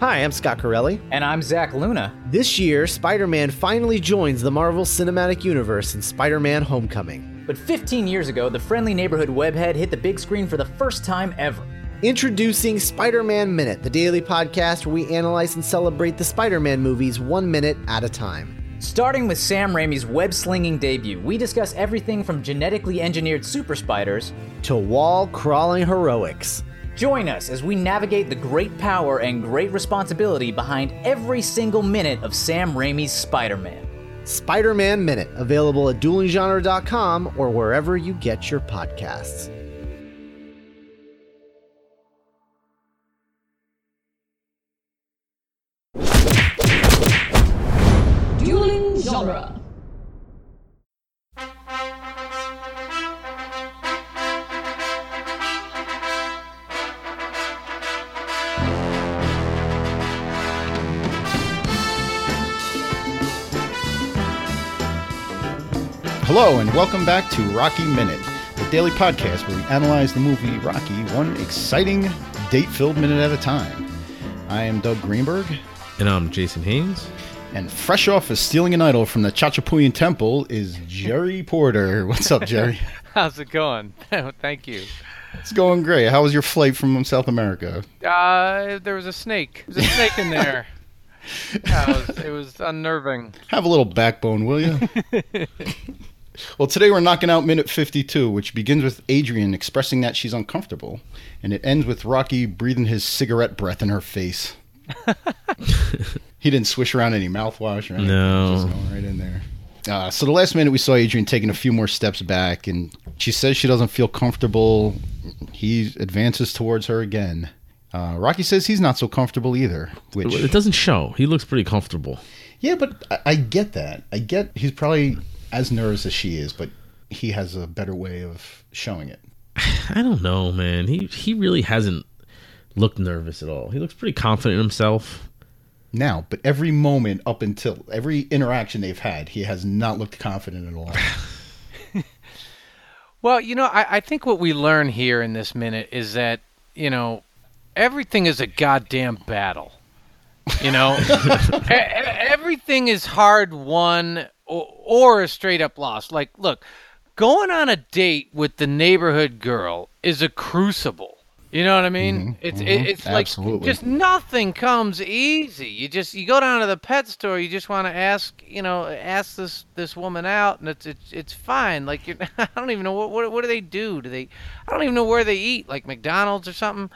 Hi, I'm Scott Corelli. And I'm Zach Luna. This year, Spider Man finally joins the Marvel Cinematic Universe in Spider Man Homecoming. But 15 years ago, the friendly neighborhood webhead hit the big screen for the first time ever. Introducing Spider Man Minute, the daily podcast where we analyze and celebrate the Spider Man movies one minute at a time. Starting with Sam Raimi's web slinging debut, we discuss everything from genetically engineered super spiders to wall crawling heroics. Join us as we navigate the great power and great responsibility behind every single minute of Sam Raimi's Spider Man. Spider Man Minute, available at duelinggenre.com or wherever you get your podcasts. Dueling Genre. Hello, and welcome back to Rocky Minute, the daily podcast where we analyze the movie Rocky one exciting, date filled minute at a time. I am Doug Greenberg, And I'm Jason Haynes. and fresh off of stealing an idol from the Chachapoyan Temple is Gerry Porter. What's up, Gerry? How's it going? Thank you. it's going great. How was your flight from South America? Uh, there was a snake. There's a snake in there. Yeah, it, was, it was unnerving. Have a little backbone, will you? Well, today we're knocking out minute 52, which begins with Adrian expressing that she's uncomfortable, and it ends with Rocky breathing his cigarette breath in her face. he didn't swish around any mouthwash or anything. No. Just going right in there. Uh, so the last minute we saw Adrian taking a few more steps back, and she says she doesn't feel comfortable. He advances towards her again. Uh, Rocky says he's not so comfortable either. Which It doesn't show. He looks pretty comfortable. yeah, but I, I get that. I get he's probably as nervous as she is, but he has a better way of showing it. I don't know, man. He he really hasn't looked nervous at all. He looks pretty confident in himself. Now, but every moment up until every interaction they've had, he has not looked confident at all. Well, you know, I, I think what we learn here in this minute is that, you know, everything is a goddamn battle. You know, everything is hard won or, or a straight up loss. Like, look, going on a date with the neighborhood girl is a crucible. You know what I mean? Mm-hmm. it's it, mm-hmm. it's like Absolutely. just nothing comes easy. You just you go down to the pet store. You just want to ask, you know, ask this this woman out, and it's it's it's fine. Like you're, I don't even know what, what what do they do? Do they? I don't even know where they eat, like McDonald's or something.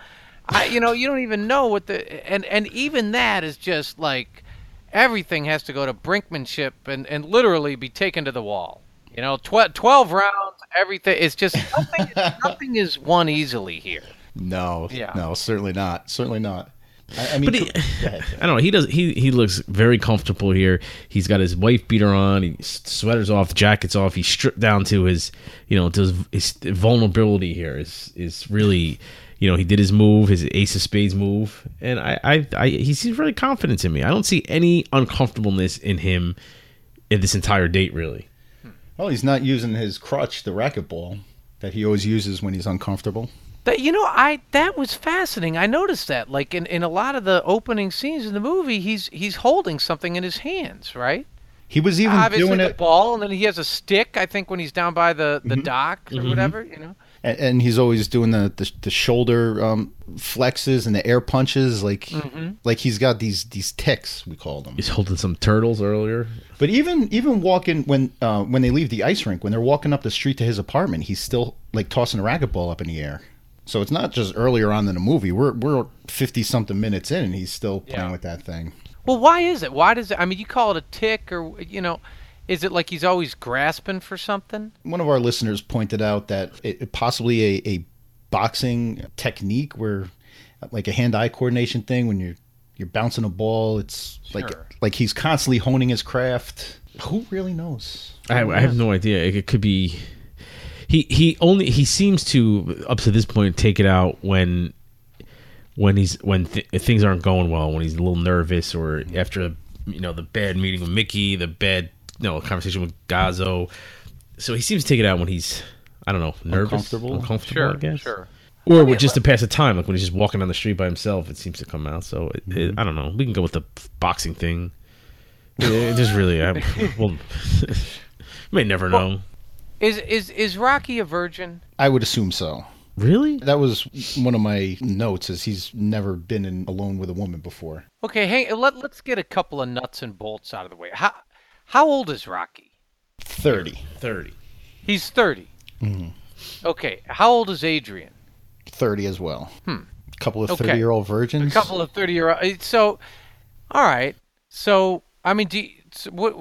I you know you don't even know what the and and even that is just like everything has to go to brinkmanship and and literally be taken to the wall. You know, tw- twelve rounds, everything. It's just nothing. nothing is won easily here. no, Yeah. no, certainly not. Certainly not. I, I mean, But he, go ahead. I don't know. He does. He he looks very comfortable here. He's got his wife beater on. He sweaters off, jackets off. He's stripped down to his, you know, to his, his vulnerability here. Is is really, you know, he did his move, his ace of spades move, and I I, I he seems really confident in me. I don't see any uncomfortableness in him in this entire date, really. Well, he's not using his crutch, the racquetball, that he always uses when he's uncomfortable. That you know, I that was fascinating. I noticed that, like in, in a lot of the opening scenes in the movie, he's he's holding something in his hands, right? He was even Obviously doing the it, ball, and then he has a stick. I think when he's down by the the dock or whatever, you know. and, and he's always doing the the, the shoulder um, flexes and the air punches, like Mm-hmm. like he's got these these ticks we call them. He's holding some turtles earlier. But even even walking when uh, when they leave the ice rink, when they're walking up the street to his apartment, he's still like tossing a racquetball up in the air. So it's not just earlier on in the movie. We're we're fifty something minutes in, and he's still playing Yeah. with that thing. Well, why is it? Why does it? I mean, you call it a tick, or you know, is it like he's always grasping for something? One of our listeners pointed out that it, it possibly a, a boxing technique where like a hand-eye coordination thing when you're you're bouncing a ball it's like Sure. like he's constantly honing his craft who really knows I, I have no idea. It could be. He he only he seems to up to this point take it out when when he's when th- things aren't going well when he's a little nervous or after you know the bad meeting with Mickey the bad you know conversation with Gazzo so he seems to take it out when he's I don't know nervous Uncomfortable? uncomfortable I Sure, guess sure. or with just to pass the time, like when he's just walking down the street by himself, it seems to come out. So it, Mm-hmm. it, I don't know. We can go with the boxing thing. It, it just really, I, well, may never know. Is is is Rocky a virgin? I would assume so. Really? That was one of my notes. Is he's never been in alone with a woman before. Okay, hey, let let's get a couple of nuts and bolts out of the way. How how old is Rocky? Thirty. Thirty. He's 30. Okay, how old is Adrian? 30 as well. Hmm. Couple of Okay. 30 year old virgins. A couple of 30 year old. So, all right. So, I mean, do you, so, what,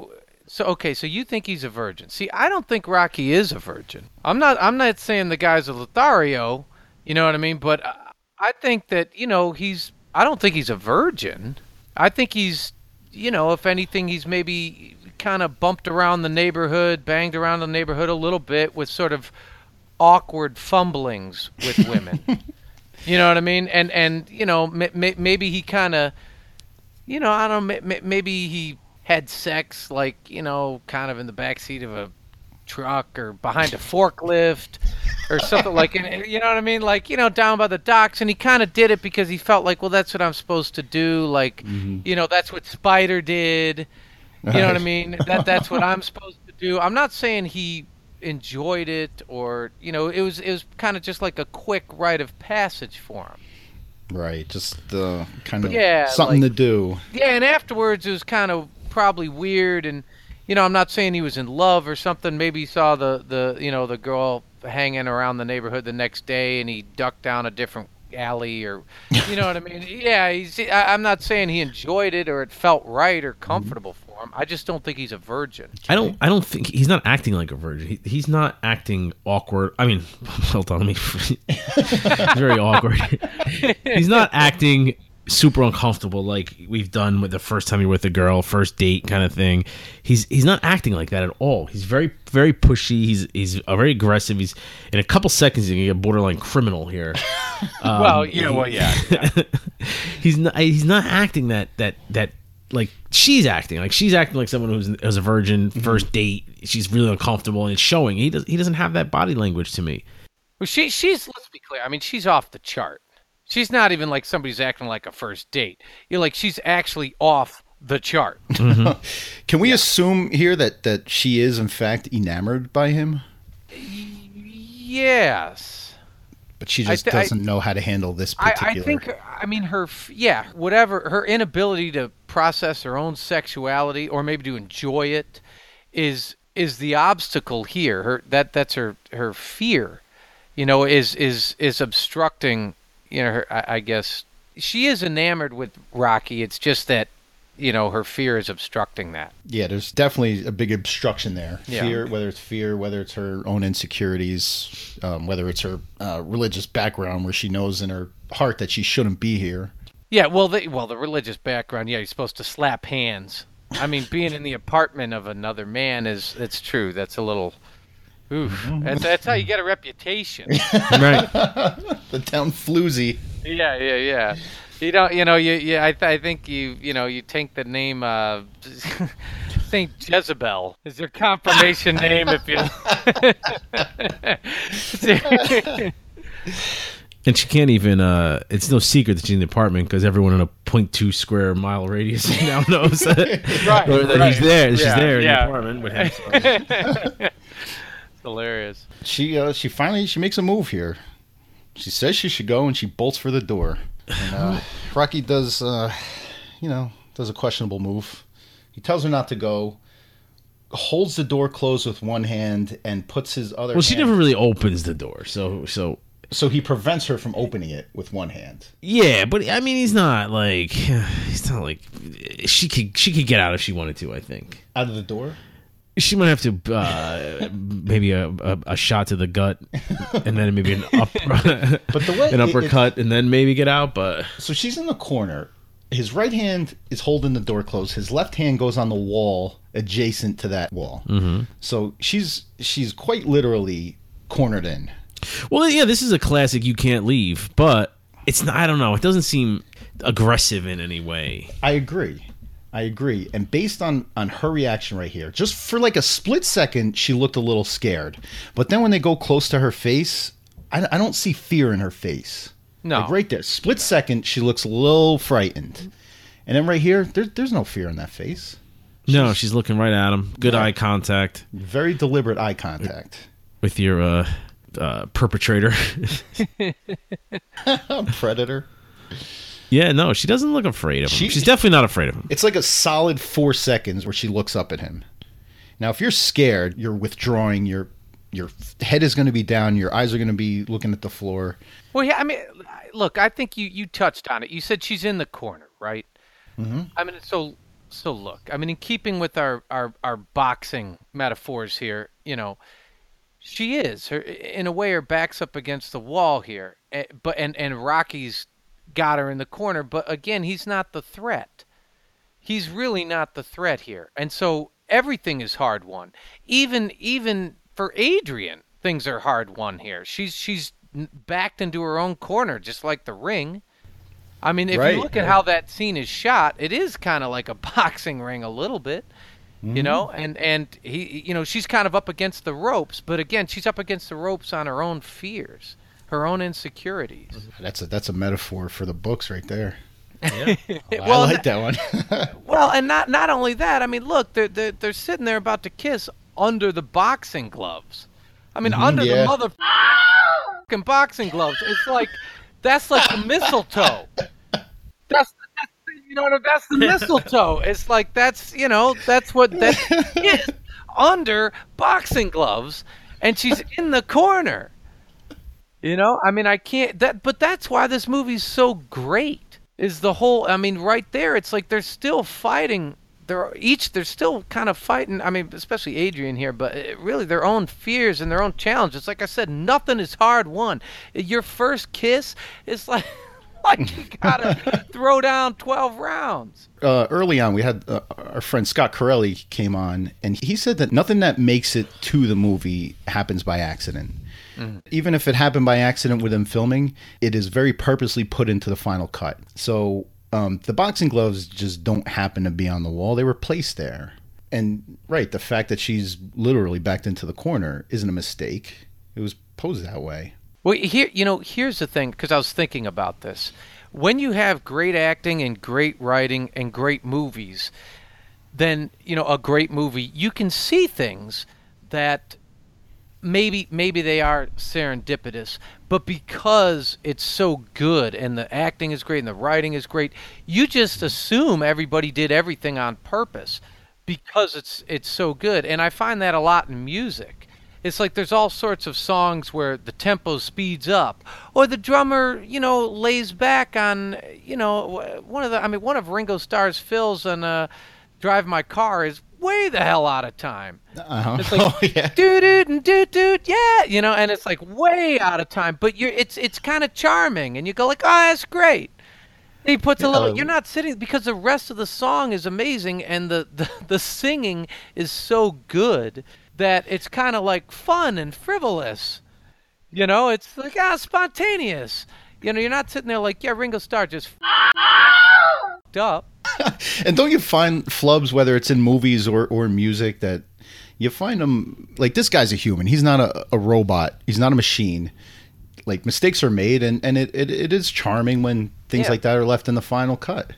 so okay. So you think he's a virgin? See, I don't think Rocky is a virgin. I'm not. I'm not saying the guy's a Lothario. You know what I mean? But I, I think that you know he's. I don't think he's a virgin. I think he's. You know, if anything, he's maybe kind of bumped around the neighborhood, banged around the neighborhood a little bit with sort of awkward fumblings with women. You know what I mean? And and you know m- m- maybe he kind of, you know, I don't m- maybe he had sex like you know, kind of in the back seat of a truck or behind a forklift or something like. You know what I mean? Like you know, down by the docks, and he kind of did it because he felt like, well, that's what I'm supposed to do. Like, you know, that's what Spider did. You know what I mean? That that's what I'm supposed to do. I'm not saying he enjoyed it or you know it was it was kind of just like a quick rite of passage for him. Right. Just uh, kind of Yeah, something like- to do. Yeah, and afterwards it was kind of probably weird and you know I'm not saying he was in love or something. Maybe he saw the the you know the girl hanging around the neighborhood the next day and he ducked down a different alley or you know what I mean? Yeah, he's I, I'm not saying he enjoyed it or it felt right or mm-hmm. comfortable for him. I just don't think he's a virgin. I don't. I don't think he's not acting like a virgin. He, he's not acting awkward. I mean, hold on. Let me. very awkward. he's not acting super uncomfortable like we've done with the first time you're with a girl, first date kind of thing. He's he's not acting like that at all. He's very very pushy. He's he's very aggressive. He's in a couple seconds he's gonna get borderline criminal here. Um, well, yeah, well, yeah. he's not he's not acting that that that like she's acting like she's acting like someone who's, who's a virgin first date she's really uncomfortable and it's showing he does he doesn't have that body language to me Well, she she's let's be clear. I mean, she's off the chart. She's not even like somebody's acting like a first date. You're like she's actually off the chart. Mm-hmm. Can we assume here that, that she is, in fact, enamored by him? yes. But she just th- doesn't know how to handle this particular. I think I mean her yeah whatever her inability to process her own sexuality or maybe to enjoy it is is the obstacle here her that that's her her fear you know is is is obstructing you know her I, I guess she is enamored with Rocky it's just that you know her fear is obstructing that Yeah, there's definitely a big obstruction there. Yeah. Fear, whether it's fear, whether it's her own insecurities, um, whether it's her uh, religious background, where she knows in her heart that she shouldn't be here. Yeah, well, the, well, the religious background. Yeah, you're supposed to slap hands. I mean, being in the apartment of another man is it's true. That's a little. Oof. That's, that's how you get a reputation. right The town floozy. yeah, yeah, yeah. You don't, you know, you, you I, th- I think you, you know, you take the name uh, Saint Jezebel is your confirmation name if you. and she can't even uh it's no secret that she's in the apartment because everyone in a 0.2 square mile radius now knows that, Right, that right. he's there she's Yeah, there in yeah. the apartment with him so. Hilarious. She uh, she finally she makes a move here. She says she should go, and she bolts for the door. And uh, Rocky does, uh, you know, does a questionable move. He tells her not to go. Holds the door closed with one hand and puts his other. well she hand- never really opens the door so so So he prevents her from opening it with one hand. Yeah, but I mean, he's not like he's not like she could she could get out if she wanted to. I think Out of the door. She might have to uh, maybe a, a, a shot to the gut and then maybe an up But the way an it- uppercut and then maybe get out. But So she's in the corner. His right hand is holding the door closed. His left hand goes on the wall adjacent to that wall. Mm-hmm. So she's she's quite literally cornered in. well, yeah, this is a classic. You can't leave, but it's not. I don't know. It doesn't seem aggressive in any way. I agree. I agree. And based on on her reaction right here, just for like a split second, she looked a little scared. But then when they go close to her face, I, I don't see fear in her face. No. Like right there, split second, she looks a little frightened, and then right here, there, there's no fear in that face. No, she's looking right at him. Good Yeah. eye contact Very deliberate eye contact. with your uh, uh, perpetrator. Predator. Yeah, no, she doesn't look afraid of him. She- she's definitely not afraid of him. It's like a solid four seconds where she looks up at him. Now, if you're scared, you're withdrawing. Your your head is going to be down. Your eyes are going to be looking at the floor. Well, yeah, I mean, look, I think you you touched on it. You said she's in the corner, right? Mm-hmm. I mean, so so look, I mean, in keeping with our our our boxing metaphors here, you know, she is her in a way her back's up against the wall here, eh, but and and Rocky's got her in the corner, but again, he's not the threat. He's really not the threat here, and so everything is hard won. Even even for Adrian, things are hard won here. She's she's backed into her own corner, just like the ring. I mean, if Right, you look at how that scene is shot, it is kind of like a boxing ring a little bit, you mm-hmm. know. And and he, you know, she's kind of up against the ropes, but again, she's up against the ropes on her own fears, her own insecurities. Mm-hmm. That's a that's a metaphor for the books right there. Well, I like that one. Well, and not not only that. I mean, look, they're they're, they're sitting there about to kiss under the boxing gloves. I mean, mm-hmm, under yeah. the mother fucking boxing gloves. It's like that's like the mistletoe. That's, that's you know that's the mistletoe. It's like that's you know that's what that is under boxing gloves, and she's in the corner. You know, I mean, I can't. That, but that's why this movie's so great. Is the whole? I mean, right there, it's like they're still fighting. They're each. They're still kind of fighting. I mean, especially Adrian here, but uh, really their own fears and their own challenges. Like I said, nothing is hard won. Your first kiss is like, like you gotta throw down twelve rounds. uh, early on, we had uh, our friend Scott Corelli came on, and he said that nothing that makes it to the movie happens by accident. Even if it happened by accident with them filming, it is very purposely put into the final cut. So um, the boxing gloves just don't happen to be on the wall; they were placed there. And right, the fact that she's literally backed into the corner isn't a mistake. It was posed that way. Well, here, you know, here's the thing, because I was thinking about this. When you have great acting and great writing and great movies, then you know a great movie, you can see things that maybe maybe they are serendipitous, but because it's so good and the acting is great and the writing is great, you just assume everybody did everything on purpose because it's it's so good. And I find that a lot in music. It's like there's all sorts of songs where the tempo speeds up, or the drummer, you know, lays back on, you know, one of the. I mean, one of Ringo Starr's fills on uh, "Drive My Car" is way the hell out of time. Uh-huh. It's like oh yeah. doo doo and doo doo, yeah, you know, and it's like way out of time. But you're it's it's kind of charming, and you go like, oh, that's great. He puts a little. You're not sitting because the rest of the song is amazing, and the the, the singing is so good that it's kind of like fun and frivolous. You know, it's like ah spontaneous. You know, you're not sitting there like, yeah, Ringo Starr just f***ed up. And don't you find flubs, whether it's in movies or, or music, that you find them like this guy's a human. He's not a, a robot. He's not a machine. Like mistakes are made, and, and it, it, it is charming when things Yeah. like that are left in the final cut.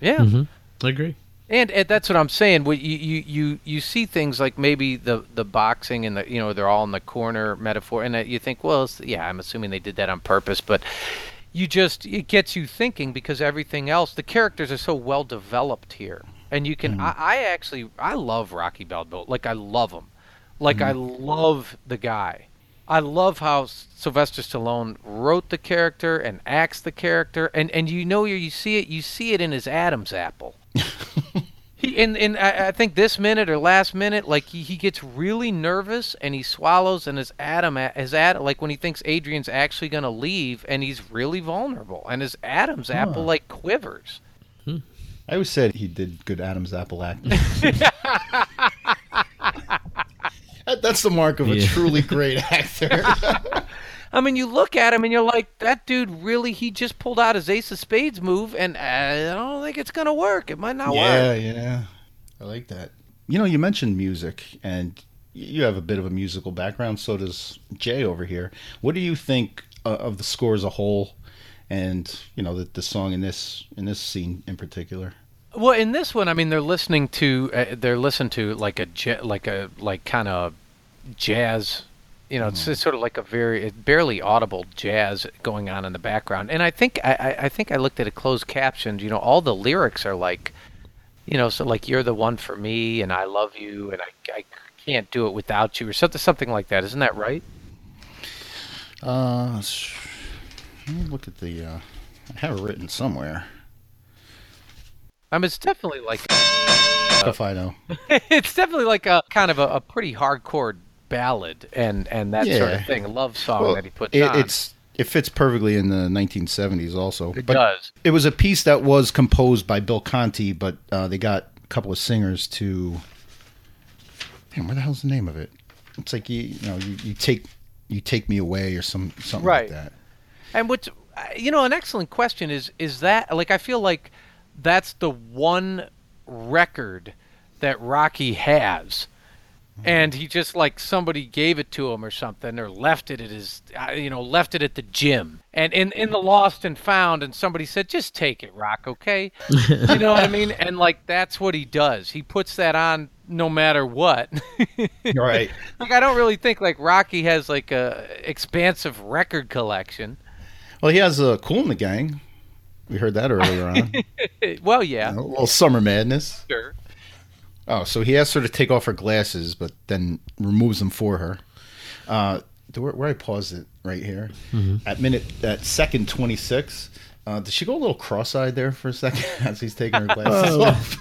Yeah. Mm-hmm. I agree. And, and that's what I'm saying. You, you, you, you see things like maybe the, the boxing and the you know they're all in the corner metaphor, and you think, well, yeah, I'm assuming they did that on purpose, but you just it gets you thinking because everything else, the characters are so well developed here, and you can. Mm-hmm. I, I actually I love Rocky Balboa, like I love him, like I mm-hmm. love the guy. I love how Sylvester Stallone wrote the character and acts the character, and and you know you you see it you see it in his Adam's apple. He in in I, I think this minute or last minute, like he, he gets really nervous and he swallows and his Adam his Adam like when he thinks Adrian's actually gonna leave and he's really vulnerable and his Adam's apple like quivers. Hmm. I always said he did good Adam's apple acting. That- That's the mark of a truly great actor. I mean, you look at him and you're like, that dude really he just pulled out his Ace of Spades move and I don't think it's gonna work. It might not yeah, work. yeah. Yeah. I like that. You know, you mentioned music, and you have a bit of a musical background. So does Jay over here. What do you think uh, of the score as a whole, and you know the, the song in this in this scene in particular? Well, in this one, I mean, they're listening to uh, they're listening to like a like a like kind of jazz. You know, it's, it's sort of like a very barely audible jazz going on in the background. And I think I, I- think I looked at a closed captioned. You know, all the lyrics are like, you know, so like you're the one for me, and I love you, and I, I can't do it without you, or something something like that. Isn't that right? Uh, let me look at the. Uh, I have it written somewhere. I mean, it's definitely like If I know. it's definitely like a kind of a, a pretty hardcore ballad and and that sort of thing, love song Well, that he puts it, on. it's it fits perfectly in the 1970s. Also, It but does. It was a piece that was composed by Bill Conti, but uh, they got a couple of singers to. Damn, where the hell's the name of it? It's like you, you know, you, you take you take me away or some something Right. like that. And which, uh, you know, an excellent question is is that like I feel like that's the one record that Rocky has, and he just like somebody gave it to him or something, or left it at his, uh, you know, left it at the gym, and in in the lost and found, and somebody said, just take it, Rock, okay? you know what I mean? And like that's what he does. He puts that on no matter what. Right. like I don't really think like Rocky has like a expansive record collection. Well, he has a Kool and the Gang. We heard that earlier on. Well, yeah, a little summer madness. sure. Oh, so he asks her to take off her glasses, but then removes them for her. Uh, the- where, where I paused it right here at minute at second twenty six. Uh, did she go a little cross-eyed there for a second as he's taking her glasses Oh. off?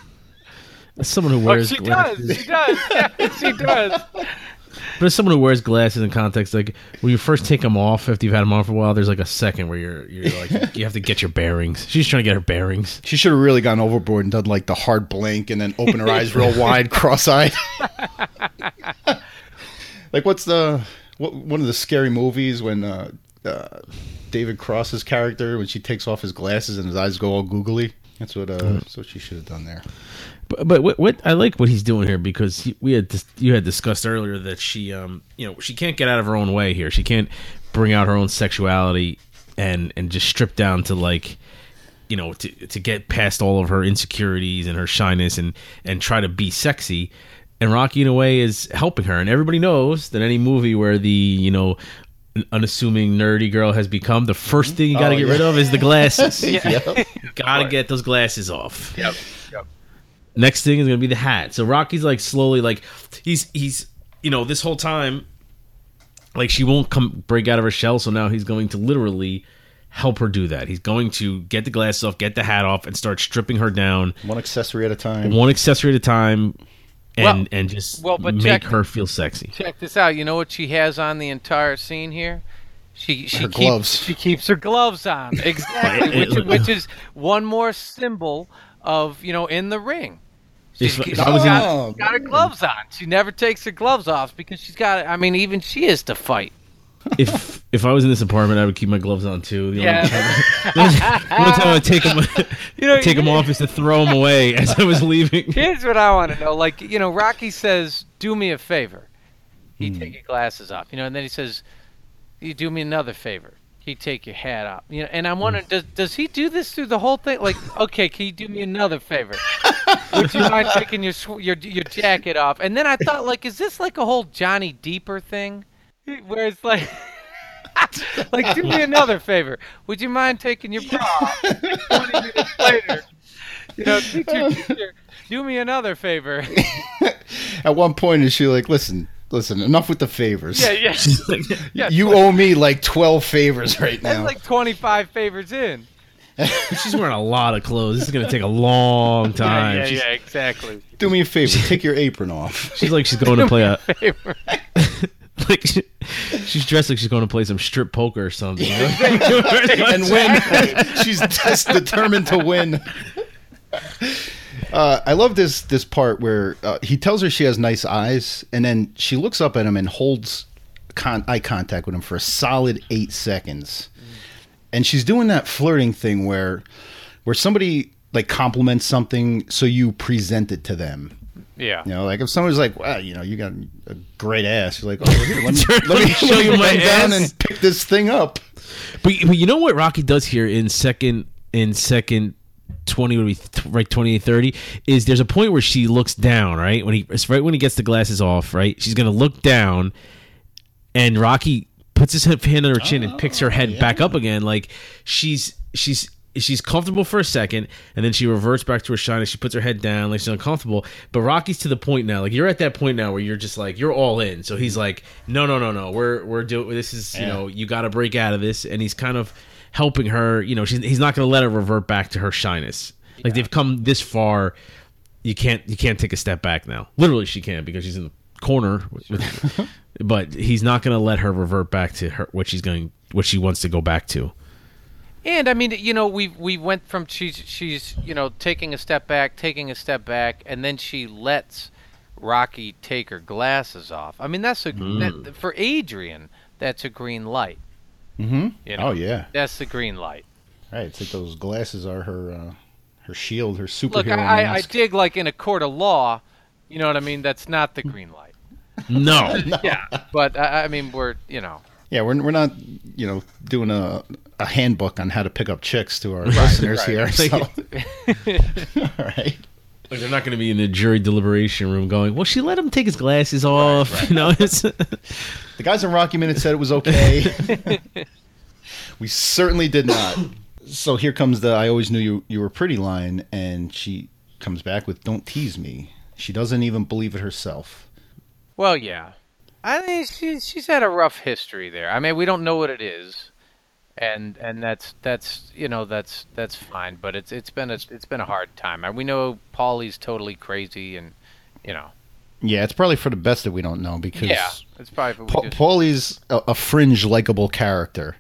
As someone who Oh, wears she glasses, does. She does. Yeah, she does. but as someone who wears glasses in context, like when you first take them off after you've had them on for a while, there's like a second where you're you're like you have to get your bearings. She's trying to get her bearings. She should have really gone overboard and done like the hard blank and then open her eyes real wide, cross-eyed. like what's the what, one of the scary movies when uh, uh, David Cross's character when she takes off his glasses and his eyes go all googly? That's what uh, that's what she should have done there. But, what, what I like what he's doing here because he, we had dis- you had discussed earlier that she um you know she can't get out of her own way here. She can't bring out her own sexuality and and just strip down to like you know to to get past all of her insecurities and her shyness and and try to be sexy. And Rocky in a way is helping her. And everybody knows that any movie where the you know unassuming nerdy girl has become the first thing you got to Oh, get yeah. rid of is the glasses. Yep. Got to get those glasses off. Yep. Yep. Next thing is gonna be the hat. So Rocky's like slowly like he's he's you know this whole time like she won't come break out of her shell. So now he's going to literally help her do that. He's going to get the glasses off, get the hat off, and start stripping her down One accessory at a time. one accessory at a time, and Well- and just well, but make check- her feel sexy. Check this out. You know what she has on the entire scene here? She she Her keeps, gloves. She keeps her gloves on. Exactly. which, which is one more symbol of you know in the ring. She's, she's got, Oh, got her gloves on. She never takes her gloves off because she's got. I mean, even she is to fight. if if I was in this apartment, I would keep my gloves on too. The only Yeah. time, the only time I take them You know, take them off is to throw them away as I was leaving. Here's what I want to know. Like, you know, Rocky says, "Do me a favor." He Hmm. take your glasses off, you know, and then he says, "You do me another favor." He take your hat off, you know. And I'm mm. wondering, does does he do this through the whole thing? Like, okay, can you do me another favor? Would you mind taking your sw- your your jacket off? And then I thought, like, is this like a whole Johnny Deeper thing, where it's like. like, do me another favor. Would you mind taking your bra off? 20 minutes later, you know, teacher, teacher, do me another favor. At one point, is she like, listen, listen, enough with the favors. Yeah, yeah. Like, yeah You owe me like 12 favors right now. That's now. like 25 favors in. she's wearing a lot of clothes. This is gonna take a long time. yeah, she's, yeah, exactly. Do me a favor, take your apron off. she's like she's going to play a Favor. like she, she's dressed like she's going to play some strip poker or something. and win. She's just determined to win. Uh, I love this this part where uh, he tells her she has nice eyes, and then she looks up at him and holds con- eye contact with him for a solid eight seconds. And she's doing that flirting thing where where somebody like compliments something, so you present it to them. Yeah. You know, like if someone's like, "Wow, you know, you got a great ass," you're like, "Oh, here, let me let Let me me show you my down ass." and pick this thing up." But, but you know what Rocky does here in second in second 20 would be th- right 28 30 is there's a point where she looks down right? When he it's right when he gets the glasses off right? She's gonna look down and Rocky puts his hand on her chin and picks her head back up oh, again. Like she's she's she's comfortable for a second and then she reverts back to her shine and she puts her head down like she's uncomfortable. But Rocky's to the point now like you're at that point now where you're just like you're all in. So he's like no no no no we're we're doing this is you know you got to break out of this. And he's kind of helping her you know she's, he's not going to let her revert back to her shyness like they've come this far you can't you can't take a step back now literally she can because she's in the corner with, with- but he's not going to let her revert back to her what she's going what she wants to go back to And I mean, you know, we we went from she's she's you know taking a step back, taking a step back, and then she lets Rocky take her glasses off. I mean, that's a that, mm. for Adrian. That's a green light. Mm-hmm. You know? Oh yeah, That's the green light. right. It's like those glasses are her uh, her shield, her superhero Look, I, I, I dig like in a court of law. You know what I mean? That's not the green light. no Yeah, but I, I mean, we're you know. Yeah, we're, we're not, you know, doing a, a handbook on how to pick up chicks to our listeners here. So. All right. Like they're not going to be in the jury deliberation room going, "Well, she let him take his glasses off." You know, it's, The guys in Rocky Minute said it was okay. we certainly did not. So here comes the I always knew you you were pretty line and she comes back with don't tease me. She doesn't even believe it herself. Well, yeah. I think she's she's had a rough history there. I mean, we don't know what it is, and and that's that's you know that's that's fine. But it's it's been a it's been a hard time. And we know Paulie's totally crazy, and you know, Yeah, it's probably for the best that we don't know because yeah, it's probably we Pa- just- Paulie's a, a fringe likable character.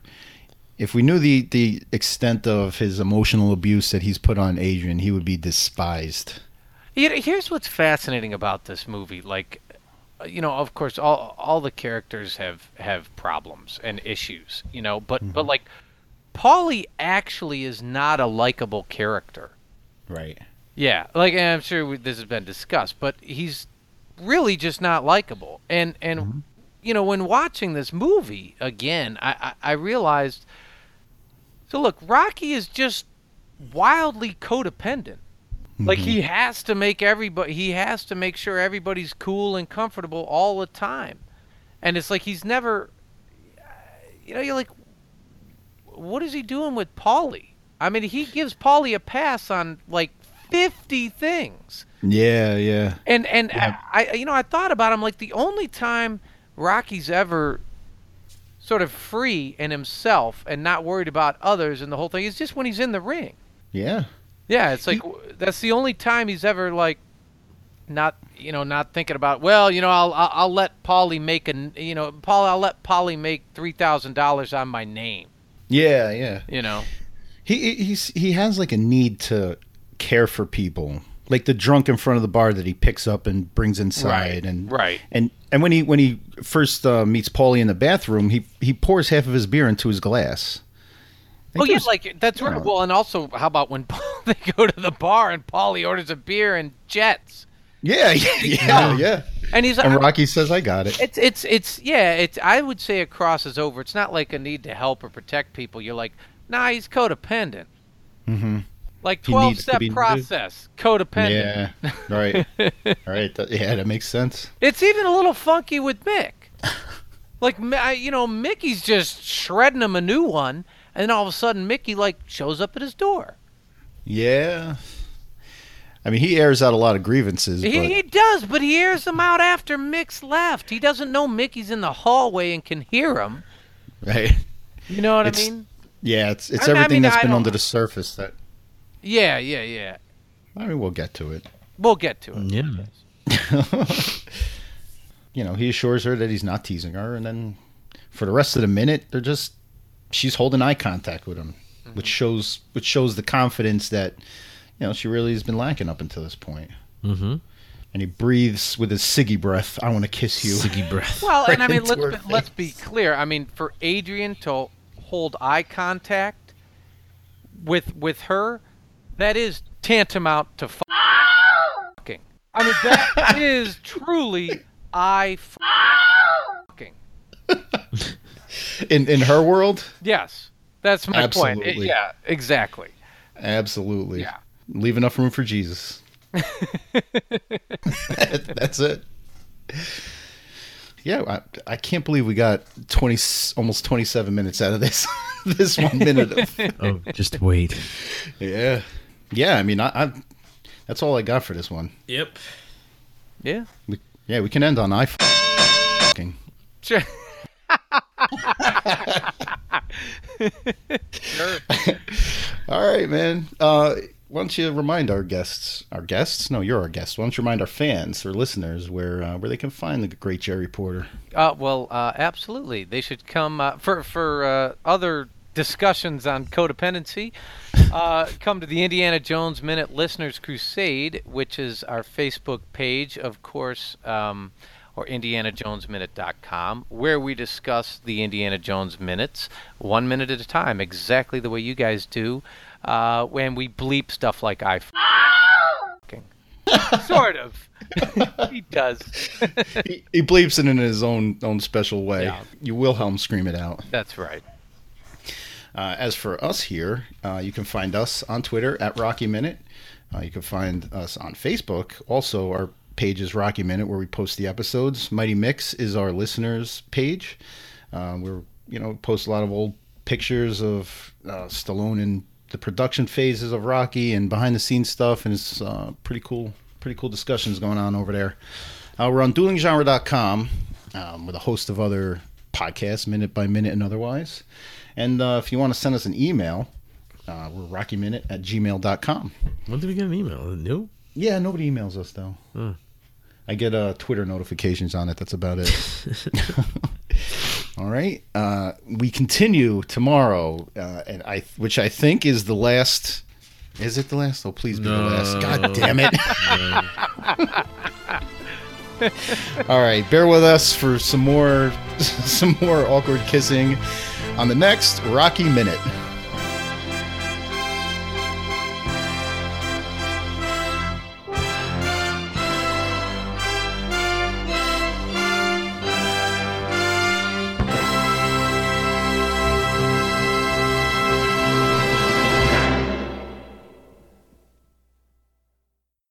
If we knew the the extent of his emotional abuse that he's put on Adrian, he would be despised. You here's what's fascinating about this movie. Like, you know, of course, all all the characters have have problems and issues. You know, but but mm-hmm. like, Paulie actually is not a likable character. Right. Yeah, like and I'm sure we, this has been discussed, but he's really just not likable. And and mm-hmm. you know, when watching this movie again, I, I I realized. So look, Rocky is just wildly codependent. Like mm-hmm. he has to make everybody he has to make sure everybody's cool and comfortable all the time. And it's like he's never you know, you're like what is he doing with Paulie? I mean, he gives Paulie a pass on like 50 things. Yeah, yeah. And and I, I you know, I thought about him like the only time Rocky's ever sort of free in himself and not worried about others and the whole thing is just when he's in the ring. Yeah. Yeah, it's like w that's the only time he's ever like not you know not thinking about well you know I'll I'll, I'll let Paulie make a you know Paul I'll let Paulie make three thousand dollars on my name Yeah, yeah. you know He he- he's he has like a need to care for people. Like the drunk in front of the bar that he picks up and brings inside and right and and when he when he first uh, meets Paulie in the bathroom, he he pours half of his beer into his glass. Oh yeah like that's right well and also how about when they go to the bar and Paulie orders a beer and jets Yeah, yeah, yeah, yeah. and he's And Rocky says, "I got it." It's it's it's yeah. It's I would say it crosses over. It's not like a need to help or protect people. You're like, nah, he's codependent. Mm-hmm. Like twelve step needed. process, codependent. Yeah, right, right. That, yeah, that makes sense. It's even a little funky with Mick. like you know, Mickey's just shredding him a new one, and then all of a sudden Mickey like shows up at his door. Yeah. I mean, he airs out a lot of grievances, He, but he does, but he airs them out after Mick's left. He doesn't know Mickey's in the hallway and can hear him. right. You know what It's- I mean? Yeah, it's it's I- I everything mean, that's I been don't- under the surface that. Yeah, yeah, yeah. I mean, we'll get to it. We'll get to it. yeah. you know, he assures her that he's not teasing her, and then for the rest of the minute, they're just she's holding eye contact with him, which shows which shows the confidence that you know she really has been lacking up until this point. Mm-hmm. And he breathes with his ciggy breath. I want to kiss you. Siggy breath. Well, and I mean, into let's be, let's be clear. I mean, for Adrian to hold eye contact with with her, that is tantamount to fucking. I mean, that is truly I fucking. In in her world, Yes, that's my point. It- yeah, exactly. absolutely. Yeah. Leave enough room for Jesus. That's it. Yeah, I, I can't believe we got twenty, almost twenty-seven minutes out of this, this one minute. Of, Oh, just wait. yeah, yeah. I mean, I, I, that's all I got for this one. Yep. Yeah. We, yeah, we can end on I. fucking. Sure. All right, man. Uh, why don't you remind our guests, our guests? No, you're our guest. Why don't you remind our fans or listeners where uh, where they can find the great Gerry Porter? Uh, well, uh, absolutely. They should come uh, for for uh, other discussions on codependency. Uh, come to the Indiana Jones Minute Listeners Crusade, which is our Facebook page, of course, um, or IndianaJonesMinute.com, where we discuss the Indiana Jones minutes one minute at a time, exactly the way you guys do. Uh, when we bleep stuff like I. Sort of. he does. he, he bleeps it in his own own special way. Yeah. You Wilhelm scream it out. That's right. Uh, as for us here, uh, you can find us on Twitter at Rocky Minute. Uh, you can find us on Facebook. Also, our page is Rocky Minute, where we post the episodes. Mighty Mick's is our listeners page. Uh, we're you know post a lot of old pictures of uh, Stallone in the production phases of Rocky and behind the scenes stuff, and it's uh, pretty cool. Pretty cool discussions going on over there. Uh, we're on duelinggenre.com um, with a host of other podcasts, minute by minute and otherwise. And uh, if you want to send us an email, uh, we're rockyminute at gmail.com. When did we get an email? New? Yeah, nobody emails us, though. Hmm. I get uh, Twitter notifications on it. That's about it. All right. Uh, we continue tomorrow, uh, and I, which I think is the last. Is it the last? Oh, please be the last. God damn it. All right, bear with us for some more, some more awkward kissing on the next Rocky Minute.